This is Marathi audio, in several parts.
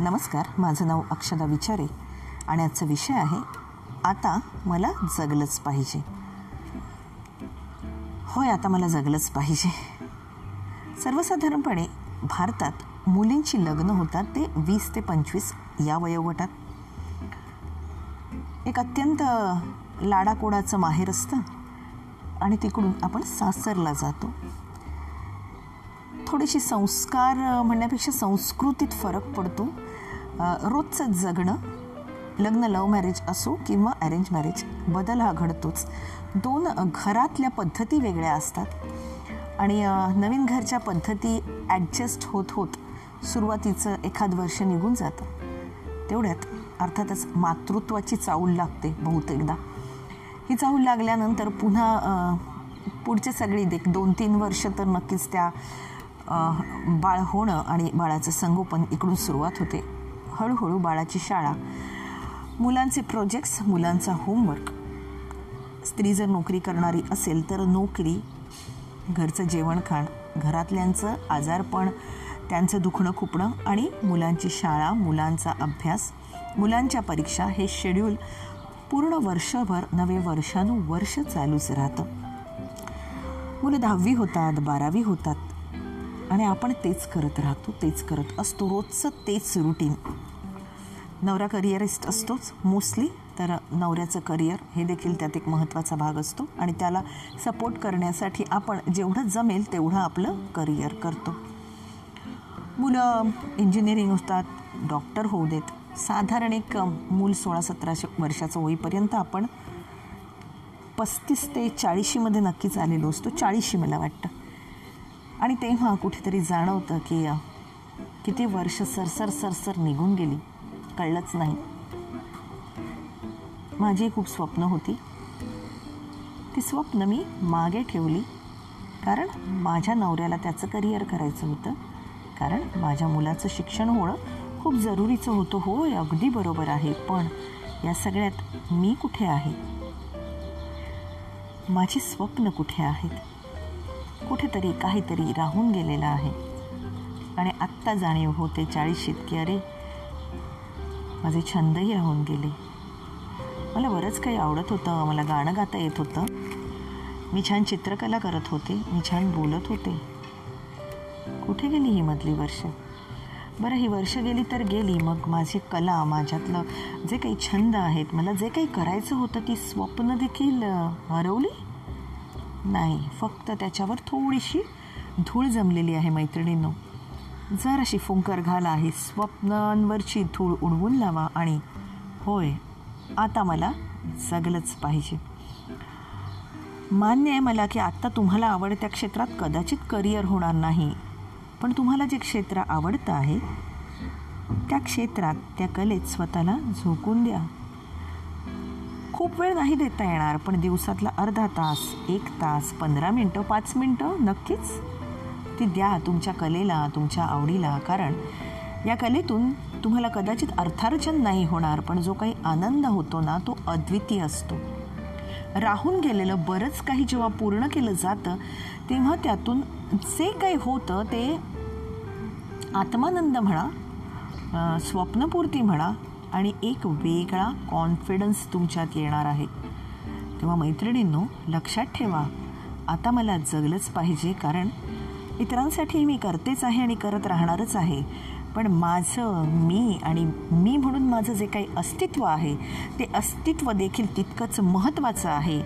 नमस्कार माझं नाव अक्षदा विचारे आणि आजचा विषय आहे आता मला जगलंच पाहिजे. होय आता मला जगलंच पाहिजे. सर्वसाधारणपणे भारतात मुलींची लग्न होतात ते वीस ते पंचवीस या वयोगटात. एक अत्यंत लाडाकोडाचं माहेर असतं आणि तिकडून आपण सासरला जातो. थोडीशी संस्कार म्हणण्यापेक्षा संस्कृतीत फरक पडतो. रोजचं जगणं लग्न लव मॅरेज असो किंवा अरेंज मॅरेज बदल हा घडतोच. दोन घरातल्या पद्धती वेगळ्या असतात. आणि नवीन घरच्या पद्धती ॲडजस्ट होत होत सुरुवातीचं एखाद वर्ष निघून जातं. तेवढ्यात अर्थातच मातृत्वाची चाऊल लागते बहुतेकदा. ही चाऊल लागल्यानंतर पुन्हा पुढचे सगळी देख दोन तीन वर्ष तर नक्कीच त्या बाळ होणं आणि बाळाचं संगोपन इकडून सुरुवात होते. हळूहळू बाळाची शाळा. मुलांचे प्रोजेक्ट्स मुलांचा होमवर्क स्त्री जर नोकरी करणारी असेल तर नोकरी घरचं जेवण खाण घरातल्यांचं आजारपण त्यांचं दुखणं खुपणं आणि मुलांची शाळा मुलांचा अभ्यास मुलांच्या परीक्षा हे शेड्यूल पूर्ण वर्षभर नवे वर्षानुवर्ष चालूच राहतं. मुलं दहावी होतात बारावी होतात. आणि आपण तेच करत राहतो तेच करत असतो. रोजचं तेच रुटीन नवरा करिअरिस्ट असतोच मोस्टली तर नवऱ्याचं करिअर हे देखील त्यात एक महत्त्वाचा भाग असतो. आणि त्याला सपोर्ट करण्यासाठी आपण जेवढं जमेल तेवढं आपलं करिअर करतो. मुलं इंजिनिअरिंग होतात डॉक्टर होऊ देत. साधारण एक मूल सोळा सतराशे वर्षाचं होईपर्यंत आपण पस्तीस ते चाळीशीमध्ये नक्कीच आलेलो असतो. चाळीशी मला वाटतं. आणि तेव्हा कुठेतरी जाणवतं की किती वर्ष सरसर सरसर निघून गेली. कळलंच नाही. माझी खूप स्वप्न होती. ती स्वप्न मी मागे ठेवली. कारण माझ्या नवऱ्याला त्याचं करिअर करायचं होतं. कारण माझ्या मुलाचं शिक्षण होणं खूप जरुरीचं होतं. होय अगदी बरोबर आहे. पण या सगळ्यात मी कुठे आहे? माझी स्वप्न कुठे आहेत? कुठेतरी काहीतरी राहून गेलेलं आहे. आणि आत्ता जाणीव होते चाळीशीत की अरे माझे छंदही राहून गेले. मला बरंच काही आवडत होतं मला गाणं गाता येत होतं. मी छान चित्रकला करत होते मी छान बोलत होते. कुठे गेली ही मधली वर्ष? बरं ही वर्ष गेली तर गेली मग माझी कला माझ्यातलं जे काही छंद आहेत मला जे काही करायचं होतं ती स्वप्न देखील हरवली? नाही फक्त त्याच्यावर थोडीशी धूळ जमलेली आहे मैत्रिणींनो. जर अशी फुंकर घाला आहे स्वप्नांवरची धूळ उडवून लावा आणि होय आता मला जगलंच पाहिजे. मान्य आहे मला की आत्ता तुम्हाला आवडत्या क्षेत्रात कदाचित करिअर होणार नाही पण तुम्हाला जे क्षेत्र आवडतं आहे त्या क्षेत्रात त्या कलेत स्वतःला झोकून द्या. खूप वेळ नाही देता येणार पण दिवसातला अर्धा तास एक तास पंधरा मिनटं पाच मिनटं नक्कीच. ती द्या तुमच्या कलेला तुमच्या आवडीला कारण या कलेतून तुम्हाला कदाचित अर्थार्जन नाही होणार पण जो काही आनंद होतो ना तो अद्वितीय असतो. राहून गेलेलं बरंच काही जेव्हा पूर्ण केलं जातं तेव्हा त्यातून जे काही होतं ते आत्मानंद म्हणा स्वप्नपूर्ती म्हणा आणि एक वेगळा कॉन्फिडन्स तुमच्यात येणार आहे. तेव्हा मैत्रिणींनो लक्षात ठेवा. आता मला जगलंच पाहिजे कारण इतरांसाठी मी करतेच आहे आणि करत राहणारच आहे. पण माझं मी आणि मी म्हणून माझं जे काही अस्तित्व आहे ते अस्तित्व देखील तितकंच महत्त्वाचं आहे.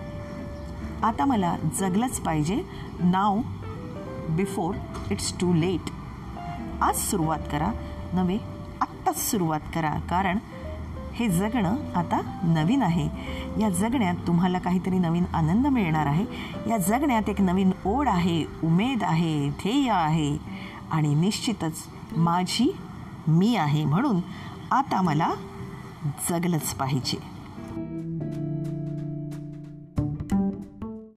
आता मला जगलंच पाहिजे. Now before it's too late आज सुरुवात करा. नव्हे आत्ताच सुरुवात करा. कारण हे जगणं आता नवीन आहे. या जगण्यात तुम्हाला काहीतरी नवीन आनंद मिळणार आहे. या जगण्यात एक नवीन ओढ आहे उमेद आहे ध्येय आहे. आणि निश्चितच माझी मी आहे म्हणून आता मला जगलंच पाहिजे.